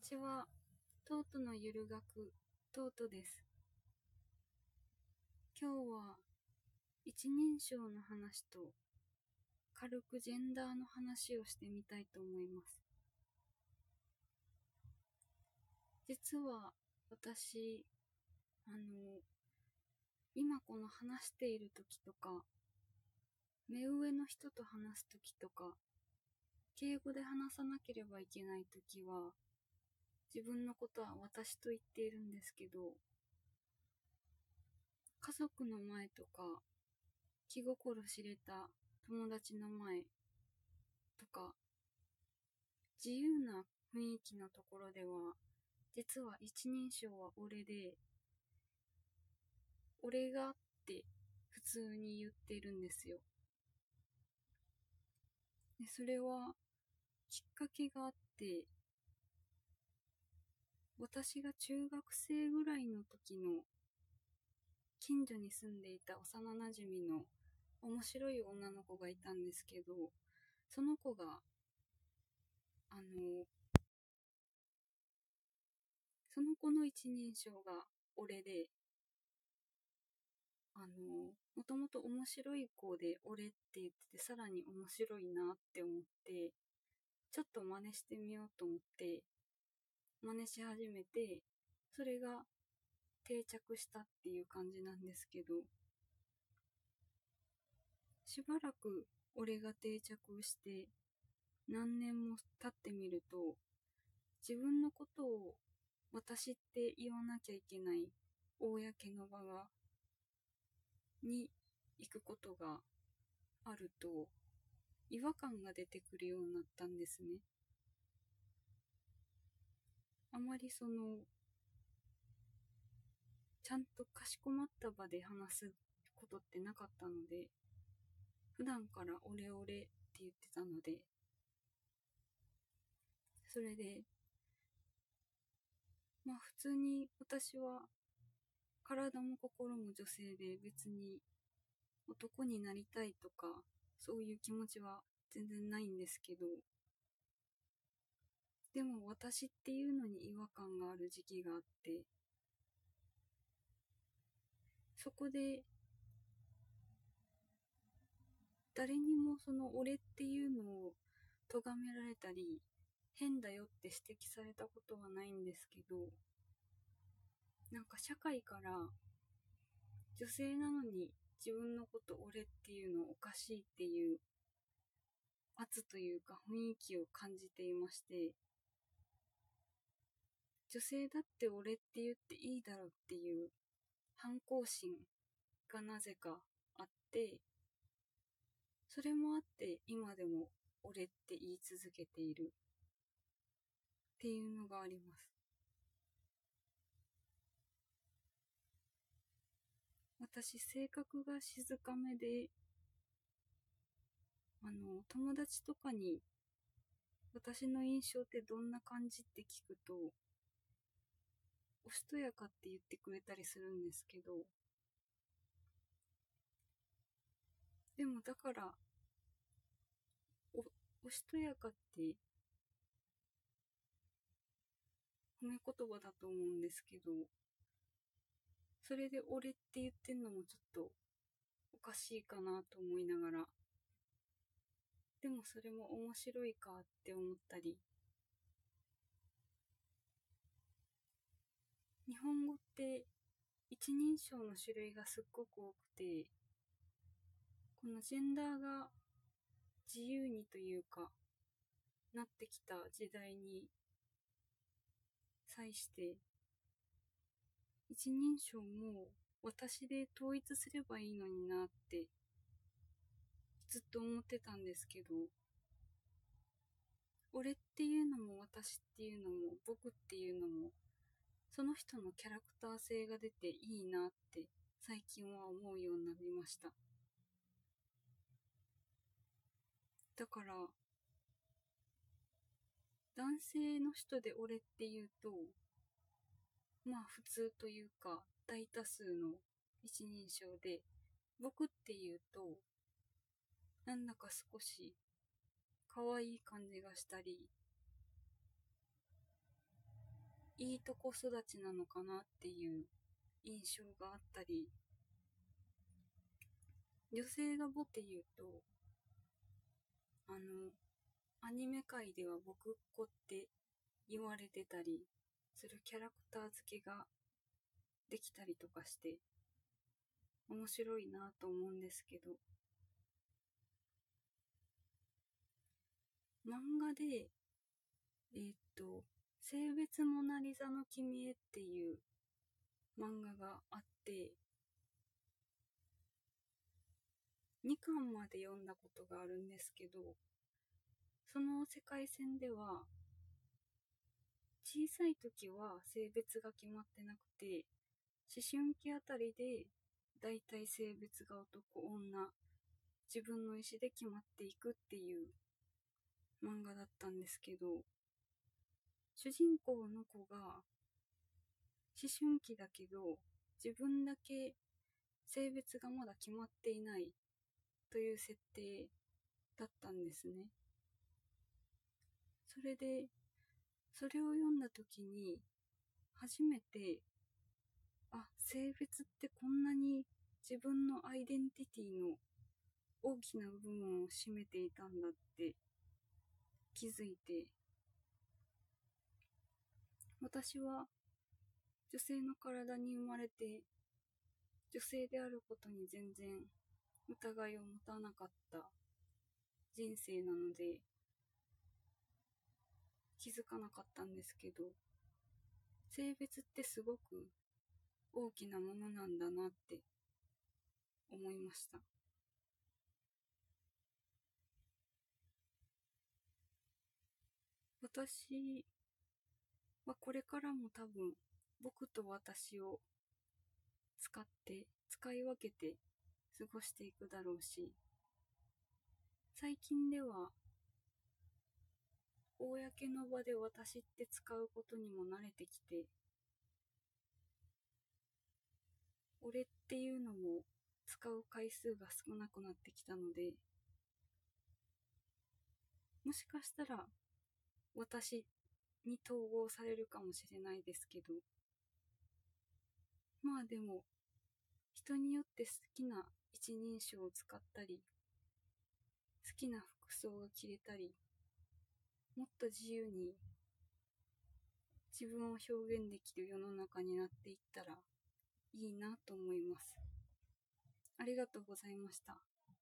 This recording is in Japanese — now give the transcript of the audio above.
ちは。トートのゆる学、トートです。今日は一人称の話と軽くジェンダーの話をしてみたいと思います。実は私、あの、今この話している時とか、目上の人と話す時とか、敬語で話さなければいけない時は、自分のことは私と言っているんですけど、家族の前とか、気心知れた友達の前とか、自由な雰囲気のところでは、実は一人称は俺で、俺がって普通に言ってるんですよ。で、それはきっかけがあって、私が中学生ぐらいの時の近所に住んでいた幼馴染の面白い女の子がいたんですけど、その子が、あの、その子の一人称が俺で、あの、もともと面白い子で俺って言っててさらに面白いなって思って、ちょっと真似してみようと思って、真似し始めて、それが定着したっていう感じなんですけど、しばらく俺が定着して何年も経ってみると、自分のことを私って言わなきゃいけない公の場が、に行くことがあると、違和感が出てくるようになったんですね。あまりその、ちゃんとかしこまった場で話すことってなかったので、普段からオレオレって言ってたので、それで、まあ普通に私は体も心も女性で別に男になりたいとかそういう気持ちは全然ないんですけど、でも私っていうのに違和感がある時期があって、そこで、誰にもその俺っていうのを咎められたり、変だよって指摘されたことはないんですけど、なんか社会から女性なのに自分のこと俺っていうのおかしいっていう圧というか雰囲気を感じていまして、女性だって俺って言っていいだろうっていう反抗心がなぜかあって、それもあって今でも俺って言い続けているっていうのがあります。私性格が静かめで、あの、友達とかに私の印象ってどんな感じって聞くと、おしとやかって言ってくれたりするんですけど、でもだから、お、おしとやかって褒め言葉だと思うんですけど、それで俺って言ってんのもちょっとおかしいかなと思いながら、でもそれも面白いかって思ったり、日本語って一人称の種類がすっごく多くて、このジェンダーが自由にというか、なってきた時代に際して、一人称も私で統一すればいいのになってずっと思ってたんですけど、俺っていうのも私っていうのも僕っていうのもその人のキャラクター性が出ていいなって最近は思うようになりました。だから、男性の人で俺って言うと、まあ普通というか大多数の一人称で、僕って言うと、なんだか少し可愛い感じがしたり、いいとこ育ちなのかなっていう印象があったり。女性がボって言うとあのアニメ界では僕っ子って言われてたりするキャラクター付けができたりとかして面白いなと思うんですけど。漫画でえー、っと「性別モナリザの君へ」っていう漫画があって2巻まで読んだことがあるんですけどその世界線では小さい時は性別が決まってなくて思春期あたりでだいたい性別が男女自分の意思で決まっていくっていう漫画だったんですけど主人公の子が思春期だけど自分だけ性別がまだ決まっていないという設定だったんですね。それでそれを読んだ時に初めてあ性別ってこんなに自分のアイデンティティの大きな部分を占めていたんだって気づいて私は女性の体に生まれて女性であることに全然疑いを持たなかった人生なので気づかなかったんですけど性別ってすごく大きなものなんだなって思いました。私はこれからも多分僕と私を使って使い分けて過ごしていくだろうし最近では公の場で私って使うことにも慣れてきて、俺っていうのも使う回数が少なくなってきたので、もしかしたら私に統合されるかもしれないですけど、まあでも、人によって好きな一人称を使ったり、好きな服装が着れたり、もっと自由に自分を表現できる世の中になっていったらいいなと思います。ありがとうございました。